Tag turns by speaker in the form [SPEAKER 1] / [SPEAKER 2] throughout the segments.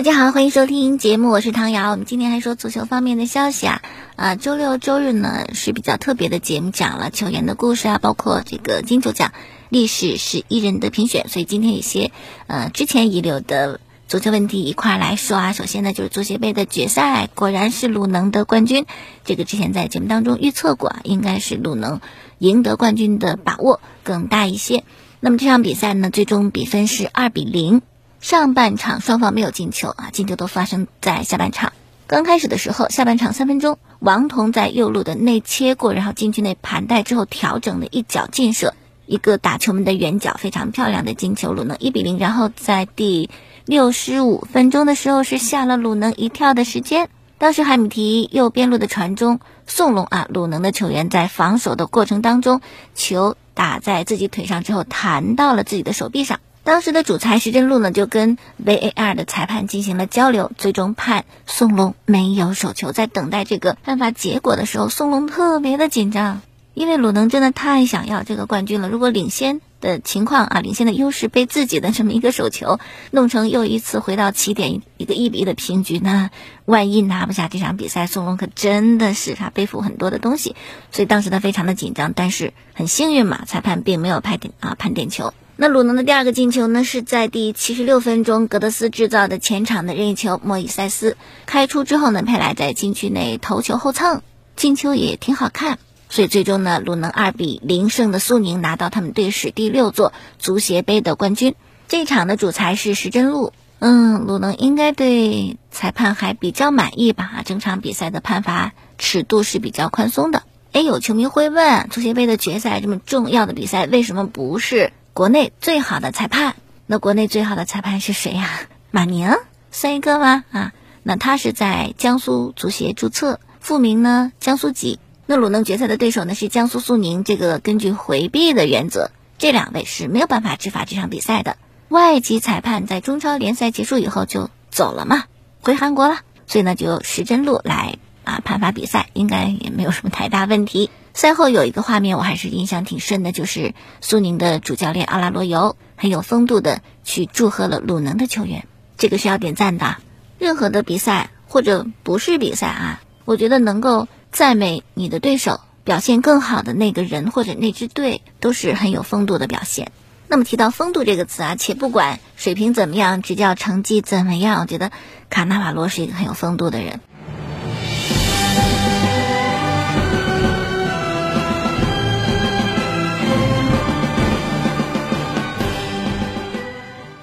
[SPEAKER 1] 大家好，欢迎收听节目，我是唐瑶。我们今天还说足球方面的消息啊，啊，周六周日呢是比较特别的节目，讲了球员的故事啊，包括这个金球奖历史十一人的评选。所以今天一些呃之前遗留的足球问题一块来说啊。首先呢就是足协杯的决赛，果然是鲁能的冠军，这个之前在节目当中预测过，应该是鲁能赢得冠军的把握更大一些。那么这场比赛呢，最终比分是二比零。上半场双方没有进球啊，进球都发生在下半场。刚开始的时候，下半场三分钟，王彤在右路的内切过，然后禁区内盘带之后调整了一脚劲射，一个打球门的远角，非常漂亮的进球，鲁能一比零。然后在第六十五分钟的时候，是下了鲁能一跳的时间，当时海米提右边路的传中，宋龙啊，鲁能的球员在防守的过程当中，球打在自己腿上之后弹到了自己的手臂上。当时的主裁石振路呢，就跟 VAR 的裁判进行了交流，最终判宋龙没有手球。在等待这个判罚结果的时候，宋龙特别的紧张，因为鲁能真的太想要这个冠军了。如果领先的情况啊，领先的优势被自己的这么一个手球弄成又一次回到起点一个一比一的平局，那万一拿不下这场比赛，宋龙可真的是他背负很多的东西。所以当时他非常的紧张，但是很幸运嘛，裁判并没有判点啊判点球。那鲁能的第二个进球呢，是在第七十六分钟，格德斯制造的前场的任意球，莫伊塞斯开出之后呢，佩莱在禁区内头球后蹭，进球也挺好看，所以最终呢，鲁能二比零胜的苏宁拿到他们队史第六座足协杯的冠军。这场的主裁是石真路，嗯，鲁能应该对裁判还比较满意吧？整场比赛的判罚尺度是比较宽松的。哎，有球迷会问，足协杯的决赛这么重要的比赛，为什么不是？国内最好的裁判，那国内最好的裁判是谁呀？马宁，算一个吗？啊，那他是在江苏足协注册，复名呢江苏籍。那鲁能决赛的对手呢是江苏苏宁，这个根据回避的原则，这两位是没有办法执法这场比赛的。外籍裁判在中超联赛结束以后就走了嘛，回韩国了，所以呢就由石真路来啊判罚比赛，应该也没有什么太大问题。赛后有一个画面，我还是印象挺深的，就是苏宁的主教练阿拉罗尤很有风度的去祝贺了鲁能的球员，这个是要点赞的。任何的比赛或者不是比赛啊，我觉得能够赞美你的对手表现更好的那个人或者那支队，都是很有风度的表现。那么提到风度这个词啊，且不管水平怎么样，执教成绩怎么样，我觉得卡纳瓦罗是一个很有风度的人。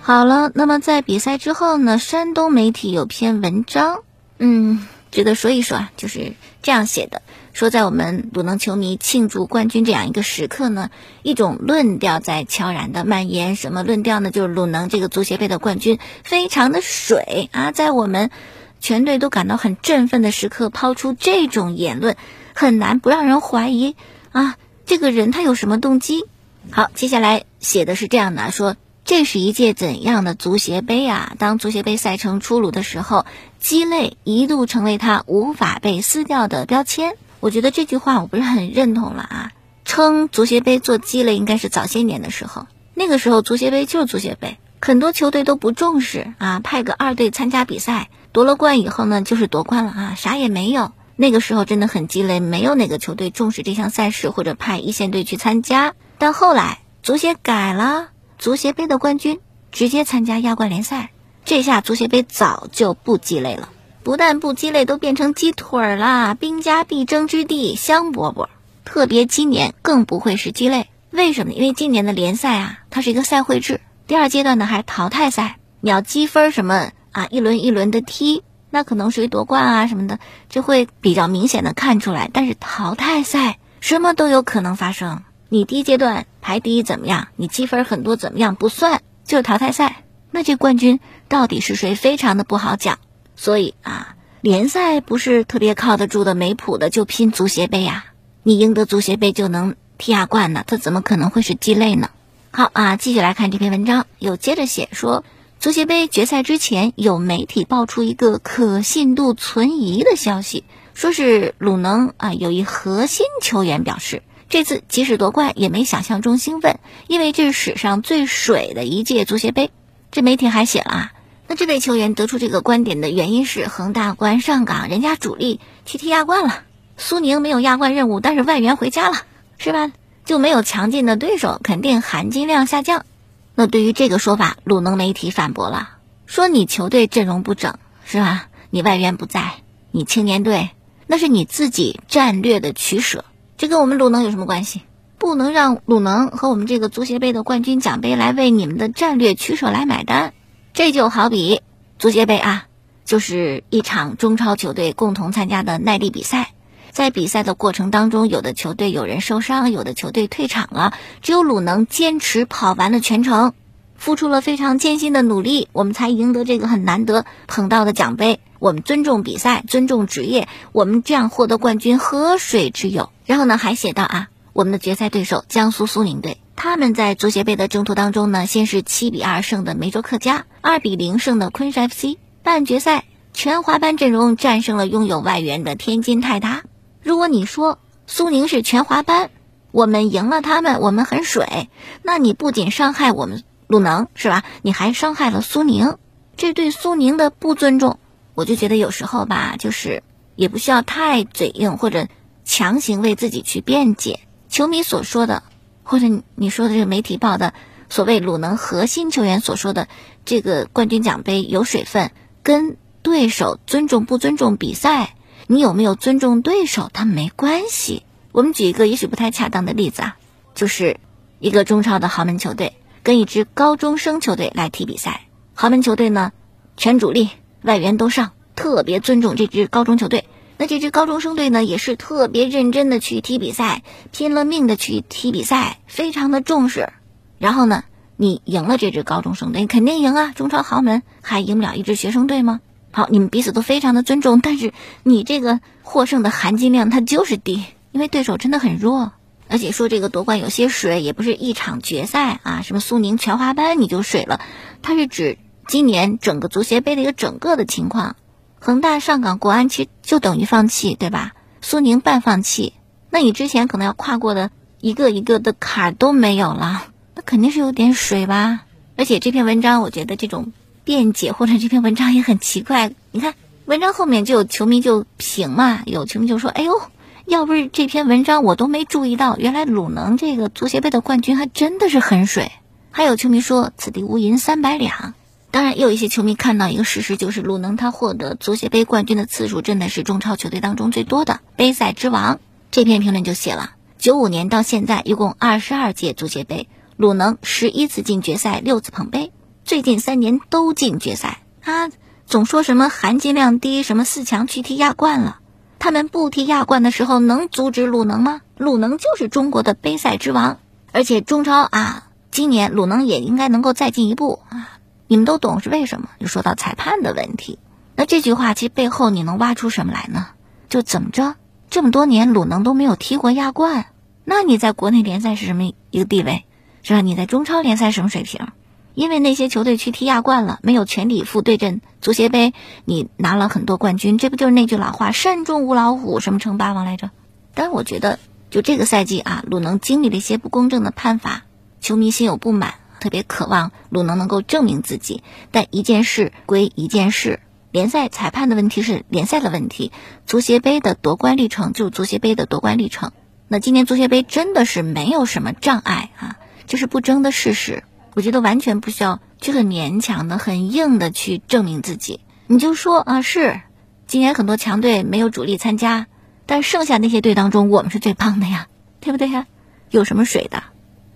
[SPEAKER 1] 好了，那么在比赛之后呢？山东媒体有篇文章，嗯，值得说一说啊，就是这样写的：说在我们鲁能球迷庆祝冠军这样一个时刻呢，一种论调在悄然的蔓延。什么论调呢？就是鲁能这个足协杯的冠军非常的水啊，在我们全队都感到很振奋的时刻抛出这种言论，很难不让人怀疑啊，这个人他有什么动机？好，接下来写的是这样的说。这是一届怎样的足协杯啊！当足协杯赛程出炉的时候，鸡肋一度成为他无法被撕掉的标签。我觉得这句话我不是很认同了啊！称足协杯做鸡肋，应该是早些年的时候。那个时候足协杯就是足协杯，很多球队都不重视啊，派个二队参加比赛，夺了冠以后呢，就是夺冠了啊，啥也没有。那个时候真的很鸡肋，没有哪个球队重视这项赛事或者派一线队去参加。但后来足协改了。足协杯的冠军直接参加亚冠联赛，这下足协杯早就不鸡肋了，不但不鸡肋，都变成鸡腿儿啦！兵家必争之地，香饽饽。特别今年更不会是鸡肋，为什么？因为今年的联赛啊，它是一个赛会制，第二阶段呢还淘汰赛，你要积分什么啊，一轮一轮的踢，那可能谁夺冠啊什么的，就会比较明显的看出来。但是淘汰赛什么都有可能发生。你第一阶段排第一怎么样？你积分很多怎么样？不算，就是淘汰赛。那这冠军到底是谁？非常的不好讲。所以啊，联赛不是特别靠得住的，没谱的就拼足协杯呀。你赢得足协杯就能踢亚冠呢？它怎么可能会是鸡肋呢？好啊，继续来看这篇文章，又接着写说，足协杯决赛之前有媒体爆出一个可信度存疑的消息，说是鲁能啊有一核心球员表示。这次即使夺冠也没想象中兴奋，因为这是史上最水的一届足协杯。这媒体还写了啊，那这位球员得出这个观点的原因是，恒大国安上港人家主力去踢亚冠了，苏宁没有亚冠任务，但是外援回家了，是吧？就没有强劲的对手，肯定含金量下降。那对于这个说法，鲁能媒体反驳了，说你球队阵容不整，是吧？你外援不在，你青年队那是你自己战略的取舍，这跟我们鲁能有什么关系？不能让鲁能和我们这个足协杯的冠军奖杯来为你们的战略取舍来买单。这就好比足协杯啊，就是一场中超球队共同参加的耐力比赛。在比赛的过程当中，有的球队有人受伤，有的球队退场了，只有鲁能坚持跑完了全程，付出了非常艰辛的努力，我们才赢得这个很难得捧到的奖杯。我们尊重比赛，尊重职业，我们这样获得冠军何水之有？然后呢，还写到啊，我们的决赛对手江苏苏宁队。他们在足协杯的征途当中呢，先是七比二胜的梅州客家，二比零胜的昆山 FC。半决赛全华班阵容战胜了拥有外援的天津泰达。如果你说苏宁是全华班，我们赢了他们，我们很水，那你不仅伤害我们鲁能是吧？你还伤害了苏宁，这对苏宁的不尊重。我就觉得有时候吧，就是也不需要太嘴硬或者强行为自己去辩解。球迷所说的。或者你说的这个媒体报的所谓鲁能核心球员所说的这个冠军奖杯有水分，跟对手尊重不尊重比赛，你有没有尊重对手，它没关系。我们举一个也许不太恰当的例子啊，就是一个中超的豪门球队跟一支高中生球队来踢比赛，豪门球队呢全主力外援都上，特别尊重这支高中球队。那这支高中生队呢，也是特别认真的去踢比赛，拼了命的去踢比赛，非常的重视。然后呢，你赢了这支高中生队，肯定赢啊！中超豪门还赢不了一支学生队吗？好，你们彼此都非常的尊重，但是你这个获胜的含金量它就是低，因为对手真的很弱。而且说这个夺冠有些水，也不是一场决赛啊，什么苏宁全华班你就水了，它是指今年整个足协杯的一个整个的情况。恒大、上港、国安其实就等于放弃，对吧？苏宁半放弃，那你之前可能要跨过的一个一个的坎儿都没有了，那肯定是有点水吧。而且这篇文章，我觉得这种辩解或者这篇文章也很奇怪。你看文章后面就有球迷就评嘛，有球迷就说：“哎呦，要不是这篇文章，我都没注意到，原来鲁能这个足协杯的冠军还真的是很水。”还有球迷说：“此地无银三百两。”当然，也有一些球迷看到一个事实，就是鲁能他获得足协杯冠军的次数真的是中超球队当中最多的，杯赛之王。这篇评论就写了：九五年到现在一共二十二届足协杯，鲁能十一次进决赛，六次捧杯，最近三年都进决赛。他总说什么含金量低，什么四强去踢亚冠了。他们不踢亚冠的时候，能阻止鲁能吗？鲁能就是中国的杯赛之王，而且中超啊，今年鲁能也应该能够再进一步啊。你们都懂是为什么？就说到裁判的问题，那这句话其实背后你能挖出什么来呢？就怎么着，这么多年鲁能都没有踢过亚冠，那你在国内联赛是什么一个地位，是吧？你在中超联赛什么水平？因为那些球队去踢亚冠了，没有全力以赴对阵足协杯，你拿了很多冠军，这不就是那句老话“山中无老虎，什么称霸王”来着？但是我觉得，就这个赛季啊，鲁能经历了一些不公正的判罚，球迷心有不满。特别渴望鲁能能够证明自己，但一件事归一件事，联赛裁判的问题是联赛的问题，足协杯的夺冠历程就足协杯的夺冠历程。那今年足协杯真的是没有什么障碍啊，这是不争的事实。我觉得完全不需要去很勉强的、很硬的去证明自己。你就说啊，是今年很多强队没有主力参加，但剩下那些队当中，我们是最棒的呀，对不对呀？有什么水的？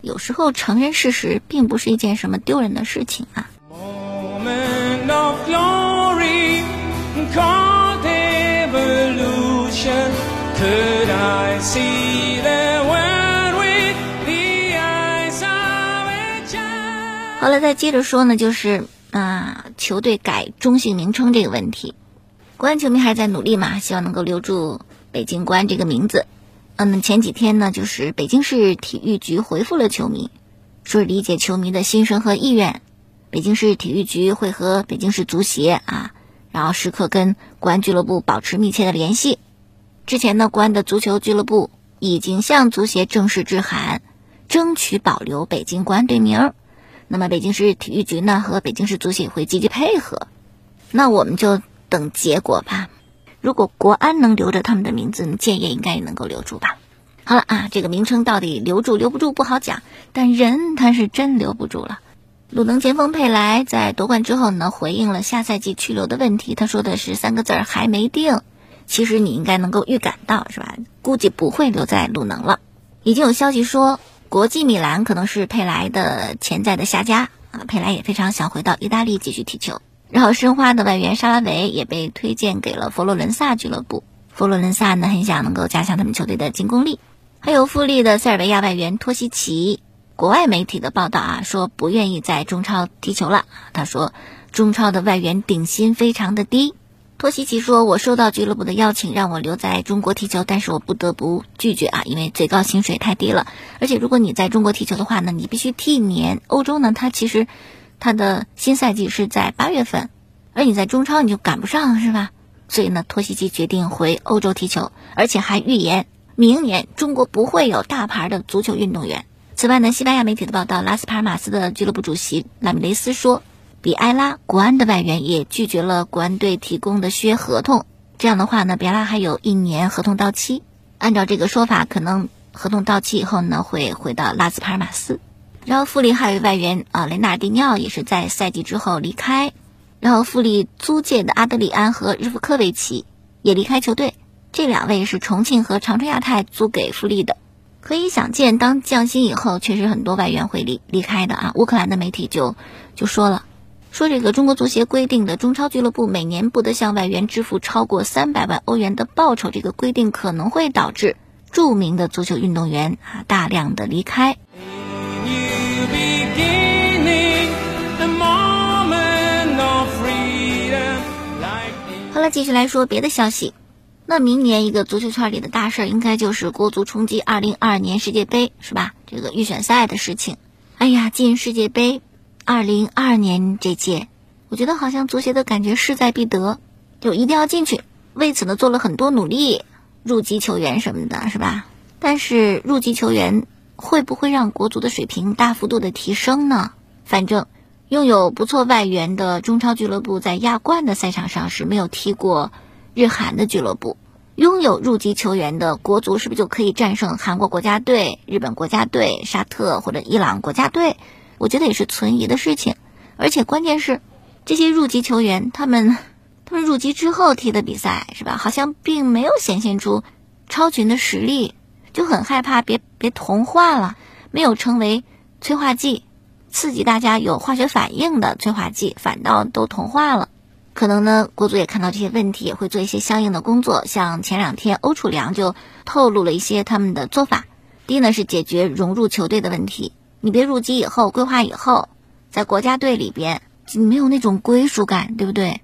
[SPEAKER 1] 有时候承认事实并不是一件什么丢人的事情啊。好了，再接着说呢，就是啊，球队改中性名称这个问题，国安球迷还是在努力嘛，希望能够留住北京国安这个名字。嗯，前几天呢，就是北京市体育局回复了球迷，说理解球迷的心声和意愿。北京市体育局会和北京市足协啊，然后时刻跟国安俱乐部保持密切的联系。之前呢，国安的足球俱乐部已经向足协正式致函，争取保留北京国安队名。那么北京市体育局呢和北京市足协会积极配合，那我们就等结果吧。如果国安能留着他们的名字，建业应该也能够留住吧。好了啊，这个名称到底留住留不住不好讲，但人他是真留不住了。鲁能前锋佩莱在夺冠之后呢，回应了下赛季去留的问题，他说的是三个字儿还没定。其实你应该能够预感到是吧？估计不会留在鲁能了。已经有消息说，国际米兰可能是佩莱的潜在的下家啊。佩莱也非常想回到意大利继续踢球。然后申花的外援沙拉维也被推荐给了佛罗伦萨俱乐部。佛罗伦萨呢，很想能够加强他们球队的进攻力。还有富力的塞尔维亚外援托西奇，国外媒体的报道啊，说不愿意在中超踢球了。他说，中超的外援顶薪非常的低。托西奇说：“我收到俱乐部的邀请，让我留在中国踢球，但是我不得不拒绝啊，因为最高薪水太低了。而且如果你在中国踢球的话呢，你必须踢一年。欧洲呢，它其实他的新赛季是在八月份，而你在中超你就赶不上，是吧？所以呢，托西奇决定回欧洲踢球，而且还预言。”明年中国不会有大牌的足球运动员。此外呢，西班牙媒体的报道，拉斯帕尔马斯的俱乐部主席拉米雷斯说，比埃拉国安的外援也拒绝了国安队提供的续约合同。这样的话呢，比埃拉还有一年合同到期。按照这个说法，可能合同到期以后呢，会回到拉斯帕尔马斯。然后富力还有外援啊，雷纳尔迪尼奥也是在赛季之后离开。然后富力租借的阿德里安和日夫科维奇也离开球队。这两位是重庆和长春亚泰租给富力的，可以想见，当降薪以后，确实很多外援会离离开的啊。乌克兰的媒体就就说了，说这个中国足协规定的中超俱乐部每年不得向外援支付超过三百万欧元的报酬，这个规定可能会导致著名的足球运动员啊大量的离开。好了，继续来说别的消息。那明年一个足球圈里的大事儿，应该就是国足冲击二零二二年世界杯，是吧？这个预选赛的事情。哎呀，进世界杯，二零二二年这届，我觉得好像足协的感觉势在必得，就一定要进去。为此呢，做了很多努力，入籍球员什么的，是吧？但是入籍球员会不会让国足的水平大幅度的提升呢？反正拥有不错外援的中超俱乐部在亚冠的赛场上是没有踢过日韩的俱乐部。拥有入籍球员的国足是不是就可以战胜韩国国家队、日本国家队、沙特或者伊朗国家队？我觉得也是存疑的事情。而且关键是，这些入籍球员他们 他们入籍之后踢的比赛是吧？好像并没有显现出超群的实力，就很害怕别别同化了，没有成为催化剂，刺激大家有化学反应的催化剂，反倒都同化了。可能呢，国足也看到这些问题，也会做一些相应的工作。像前两天欧楚良就透露了一些他们的做法。第一呢是解决融入球队的问题。你别入籍以后规划以后，在国家队里边你没有那种归属感，对不对？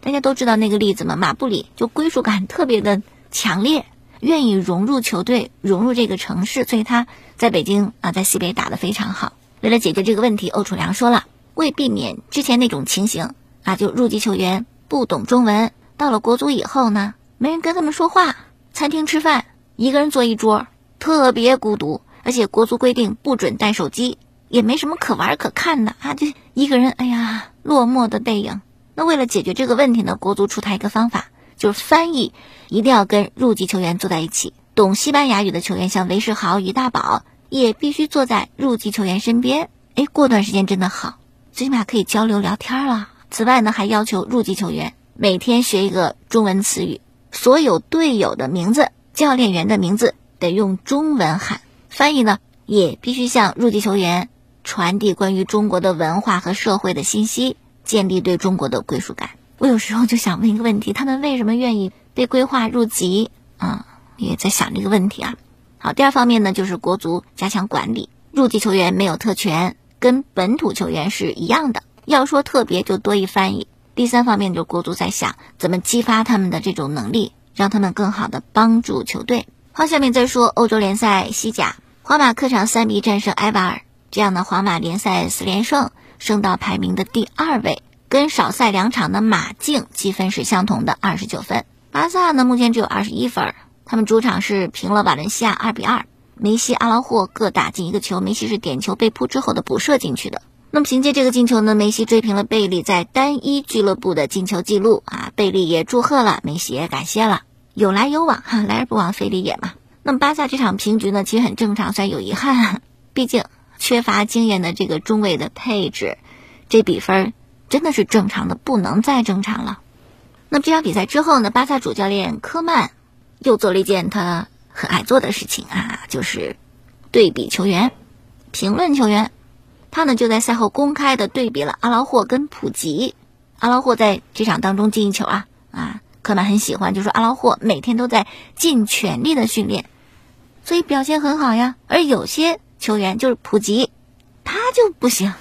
[SPEAKER 1] 大家都知道那个例子嘛，马布里就归属感特别的强烈，愿意融入球队，融入这个城市，所以他在北京啊，在西北打得非常好。为了解决这个问题，欧楚良说了，为避免之前那种情形。啊，就入籍球员不懂中文，到了国足以后呢，没人跟他们说话，餐厅吃饭一个人坐一桌，特别孤独。而且国足规定不准带手机，也没什么可玩可看的啊，就一个人，哎呀，落寞的背影。那为了解决这个问题呢，国足出台一个方法，就是翻译一定要跟入籍球员坐在一起，懂西班牙语的球员，像韦世豪、于大宝，也必须坐在入籍球员身边。哎，过段时间真的好，最起码可以交流聊天了。此外呢，还要求入籍球员每天学一个中文词语，所有队友的名字、教练员的名字得用中文喊，翻译呢也必须向入籍球员传递关于中国的文化和社会的信息，建立对中国的归属感。我有时候就想问一个问题：他们为什么愿意被规划入籍？啊，也在想这个问题啊。好，第二方面呢，就是国足加强管理，入籍球员没有特权，跟本土球员是一样的。要说特别，就多一翻译。第三方面，就国足在想怎么激发他们的这种能力，让他们更好的帮助球队。好，下面再说欧洲联赛西甲，皇马客场三比战胜埃瓦尔，这样的皇马联赛四连胜，升到排名的第二位，跟少赛两场的马竞积分是相同的二十九分。巴萨呢，目前只有二十一分，他们主场是平了瓦伦西亚二比二，梅西、阿劳霍各打进一个球，梅西是点球被扑之后的补射进去的。那么凭借这个进球呢，梅西追平了贝利在单一俱乐部的进球记录啊！贝利也祝贺了，梅西也感谢了，有来有往哈，来而不往非礼也嘛。那么巴萨这场平局呢，其实很正常，虽然有遗憾，毕竟缺乏经验的这个中卫的配置，这比分真的是正常的不能再正常了。那么这场比赛之后呢，巴萨主教练科曼又做了一件他很爱做的事情啊，就是对比球员、评论球员。他呢就在赛后公开的对比了阿劳霍跟普吉，阿劳霍在这场当中进一球啊啊，科曼很喜欢，就说阿劳霍每天都在尽全力的训练，所以表现很好呀。而有些球员就是普吉，他就不行，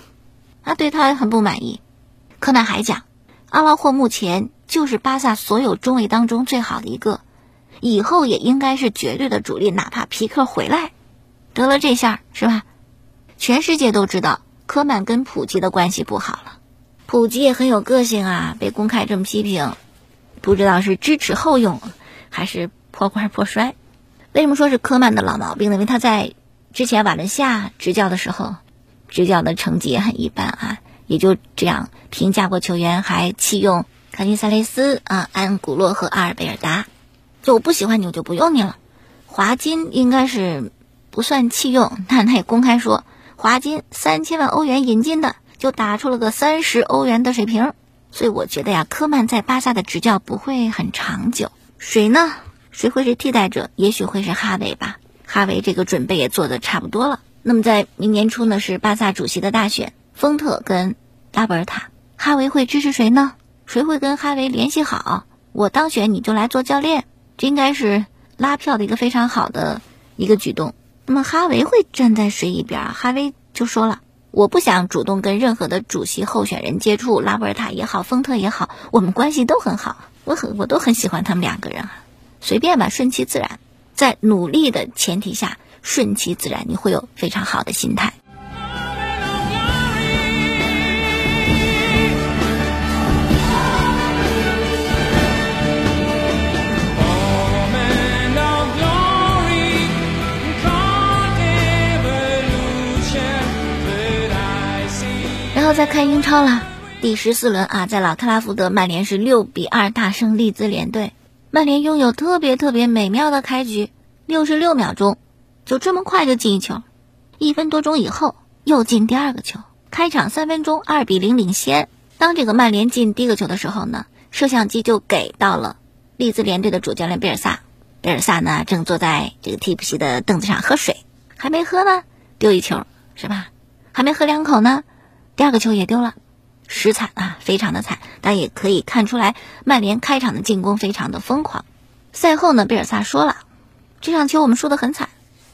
[SPEAKER 1] 他对他很不满意。科曼还讲，阿拉霍目前就是巴萨所有中卫当中最好的一个，以后也应该是绝对的主力，哪怕皮克回来，得了这下是吧？全世界都知道。科曼跟普吉的关系不好了，普吉也很有个性啊，被公开这么批评，不知道是知耻后勇，还是破罐破摔。为什么说是科曼的老毛病呢？因为他在之前瓦伦西亚执教的时候，执教的成绩也很一般啊，也就这样评价过球员，还弃用卡尼萨雷斯啊、安古洛和阿尔贝尔达，就我不喜欢你，我就不用你了。华金应该是不算弃用，但他也公开说。华金三千万欧元引进的，就打出了个三十欧元的水平，所以我觉得呀，科曼在巴萨的执教不会很长久。谁呢？谁会是替代者？也许会是哈维吧。哈维这个准备也做的差不多了。那么在明年初呢，是巴萨主席的大选，丰特跟拉波尔塔，哈维会支持谁呢？谁会跟哈维联系好？我当选你就来做教练，这应该是拉票的一个非常好的一个举动。那么哈维会站在谁一边啊？哈维就说了：“我不想主动跟任何的主席候选人接触，拉波尔塔也好，丰特也好，我们关系都很好，我很我都很喜欢他们两个人啊，随便吧，顺其自然，在努力的前提下，顺其自然，你会有非常好的心态。”要再看英超了，第十四轮啊，在老特拉福德，曼联是六比二大胜利兹联队。曼联拥有特别特别美妙的开局，六十六秒钟就这么快就进一球，一分多钟以后又进第二个球。开场三分钟二比零领先。当这个曼联进第一个球的时候呢，摄像机就给到了利兹联队的主教练贝尔萨。贝尔萨呢正坐在这个替补席的凳子上喝水，还没喝呢，丢一球是吧？还没喝两口呢。第二个球也丢了，实惨啊，非常的惨。但也可以看出来，曼联开场的进攻非常的疯狂。赛后呢，贝尔萨说了，这场球我们输得很惨，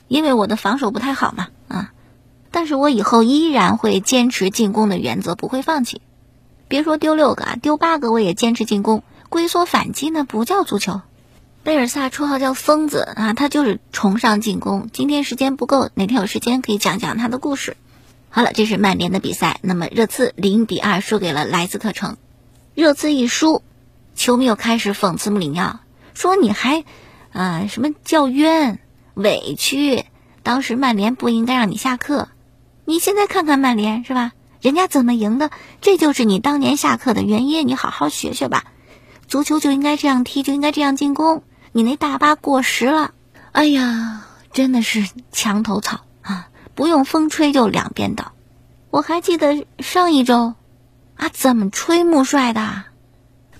[SPEAKER 1] 因为我的防守不太好嘛，啊，但是我以后依然会坚持进攻的原则，不会放弃。别说丢六个啊，丢八个我也坚持进攻，龟缩反击那不叫足球。贝尔萨绰号叫疯子啊，他就是崇尚进攻。今天时间不够，哪天有时间可以讲讲他的故事。好了，这是曼联的比赛。那么热刺零比二输给了莱斯特城。热刺一输，球迷又开始讽刺穆里尼奥，说你还，啊什么叫冤委屈？当时曼联不应该让你下课。你现在看看曼联是吧？人家怎么赢的？这就是你当年下课的原因。你好好学学吧。足球就应该这样踢，就应该这样进攻。你那大巴过时了。哎呀，真的是墙头草。不用风吹就两边倒，我还记得上一周，啊，怎么吹穆帅的？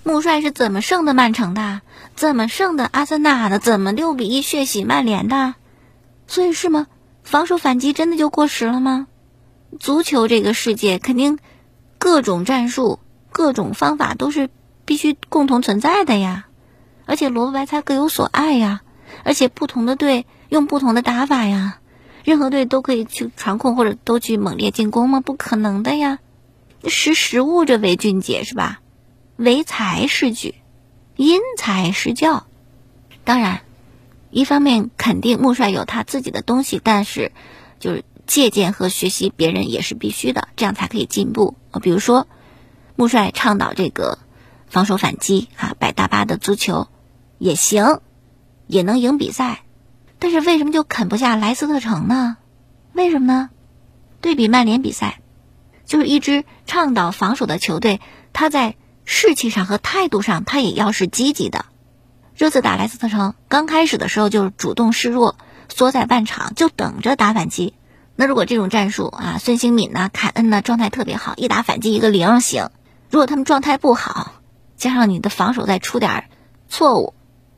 [SPEAKER 1] 穆帅是怎么胜的曼城的？怎么胜的阿森纳的？怎么六比一血洗曼联的？所以是吗？防守反击真的就过时了吗？足球这个世界肯定各种战术、各种方法都是必须共同存在的呀，而且萝卜白菜各有所爱呀，而且不同的队用不同的打法呀。任何队都可以去传控或者都去猛烈进攻吗？不可能的呀！识时务者为俊杰是吧？唯才是举，因材施教。当然，一方面肯定穆帅有他自己的东西，但是就是借鉴和学习别人也是必须的，这样才可以进步。比如说，穆帅倡导这个防守反击啊，摆大巴的足球也行，也能赢比赛。但是为什么就啃不下莱斯特城呢？为什么呢？对比曼联比赛，就是一支倡导防守的球队，他在士气上和态度上，他也要是积极的。这次打莱斯特城，刚开始的时候就是主动示弱，缩在半场就等着打反击。那如果这种战术啊，孙兴敏呢、凯恩呢状态特别好，一打反击一个零行。如果他们状态不好，加上你的防守再出点错误，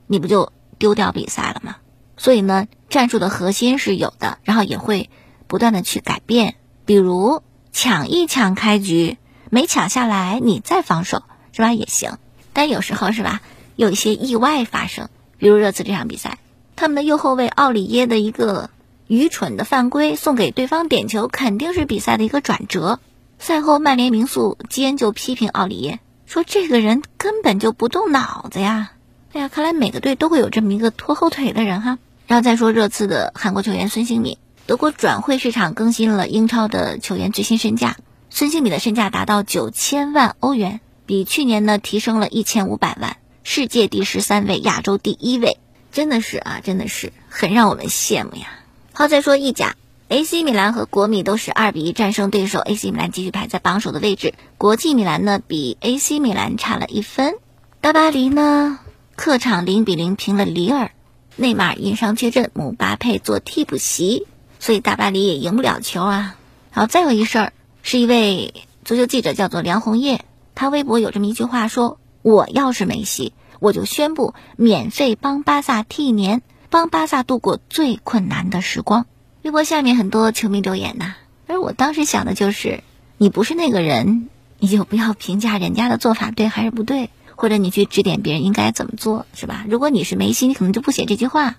[SPEAKER 1] 你不就丢掉比赛了吗？所以呢，战术的核心是有的，然后也会不断的去改变。比如抢一抢开局，没抢下来，你再防守是吧也行。但有时候是吧？有一些意外发生，比如热刺这场比赛，他们的右后卫奥里耶的一个愚蠢的犯规送给对方点球，肯定是比赛的一个转折。赛后，曼联名宿基恩就批评奥里耶，说这个人根本就不动脑子呀！哎呀，看来每个队都会有这么一个拖后腿的人哈。然后再说热刺的韩国球员孙兴敏，德国转会市场更新了英超的球员最新身价，孙兴敏的身价达到九千万欧元，比去年呢提升了一千五百万。世界第十三位，亚洲第一位，真的是啊，真的是很让我们羡慕呀。好，再说意甲，AC 米兰和国米都是二比一战胜对手，AC 米兰继续排在榜首的位置。国际米兰呢，比 AC 米兰差了一分。大巴黎呢，客场零比零平了里尔，内马尔因伤缺阵，姆巴佩做替补席，所以大巴黎也赢不了球啊。好，再有一事儿，是一位足球记者叫做梁红叶，他微博有这么一句话说。我要是梅西，我就宣布免费帮巴萨替年，帮巴萨度过最困难的时光。微博下面很多球迷留言呐，而我当时想的就是，你不是那个人，你就不要评价人家的做法对还是不对，或者你去指点别人应该怎么做，是吧？如果你是梅西，你可能就不写这句话。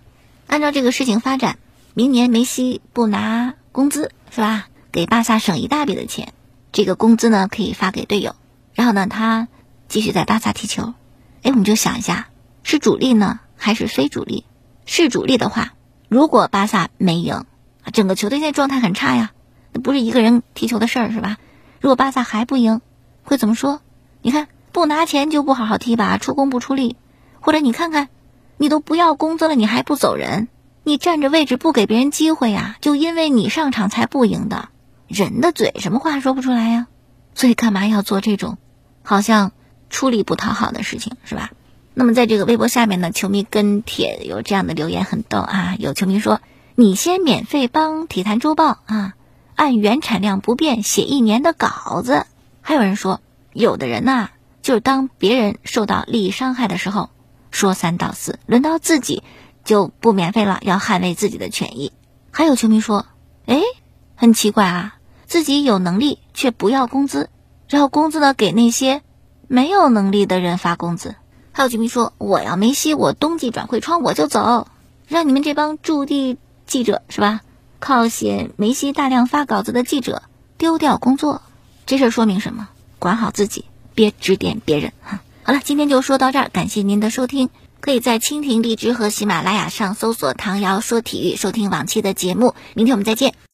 [SPEAKER 1] 按照这个事情发展，明年梅西不拿工资，是吧？给巴萨省一大笔的钱，这个工资呢可以发给队友，然后呢他。继续在巴萨踢球，哎，我们就想一下，是主力呢还是非主力？是主力的话，如果巴萨没赢，整个球队现在状态很差呀，那不是一个人踢球的事儿是吧？如果巴萨还不赢，会怎么说？你看，不拿钱就不好好踢吧，出工不出力，或者你看看，你都不要工资了，你还不走人，你占着位置不给别人机会呀？就因为你上场才不赢的，人的嘴什么话说不出来呀？所以干嘛要做这种，好像？出力不讨好的事情是吧？那么在这个微博下面呢，球迷跟帖有这样的留言很逗啊。有球迷说：“你先免费帮体坛周报啊，按原产量不变写一年的稿子。”还有人说：“有的人呐，就是当别人受到利益伤害的时候，说三道四，轮到自己就不免费了，要捍卫自己的权益。”还有球迷说：“哎，很奇怪啊，自己有能力却不要工资，然后工资呢给那些。”没有能力的人发工资，还有球迷说：“我要梅西，我冬季转会窗我就走，让你们这帮驻地记者是吧？靠写梅西大量发稿子的记者丢掉工作，这事说明什么？管好自己，别指点别人。哈，好了，今天就说到这儿，感谢您的收听。可以在蜻蜓、荔枝和喜马拉雅上搜索‘唐瑶说体育’，收听往期的节目。明天我们再见。”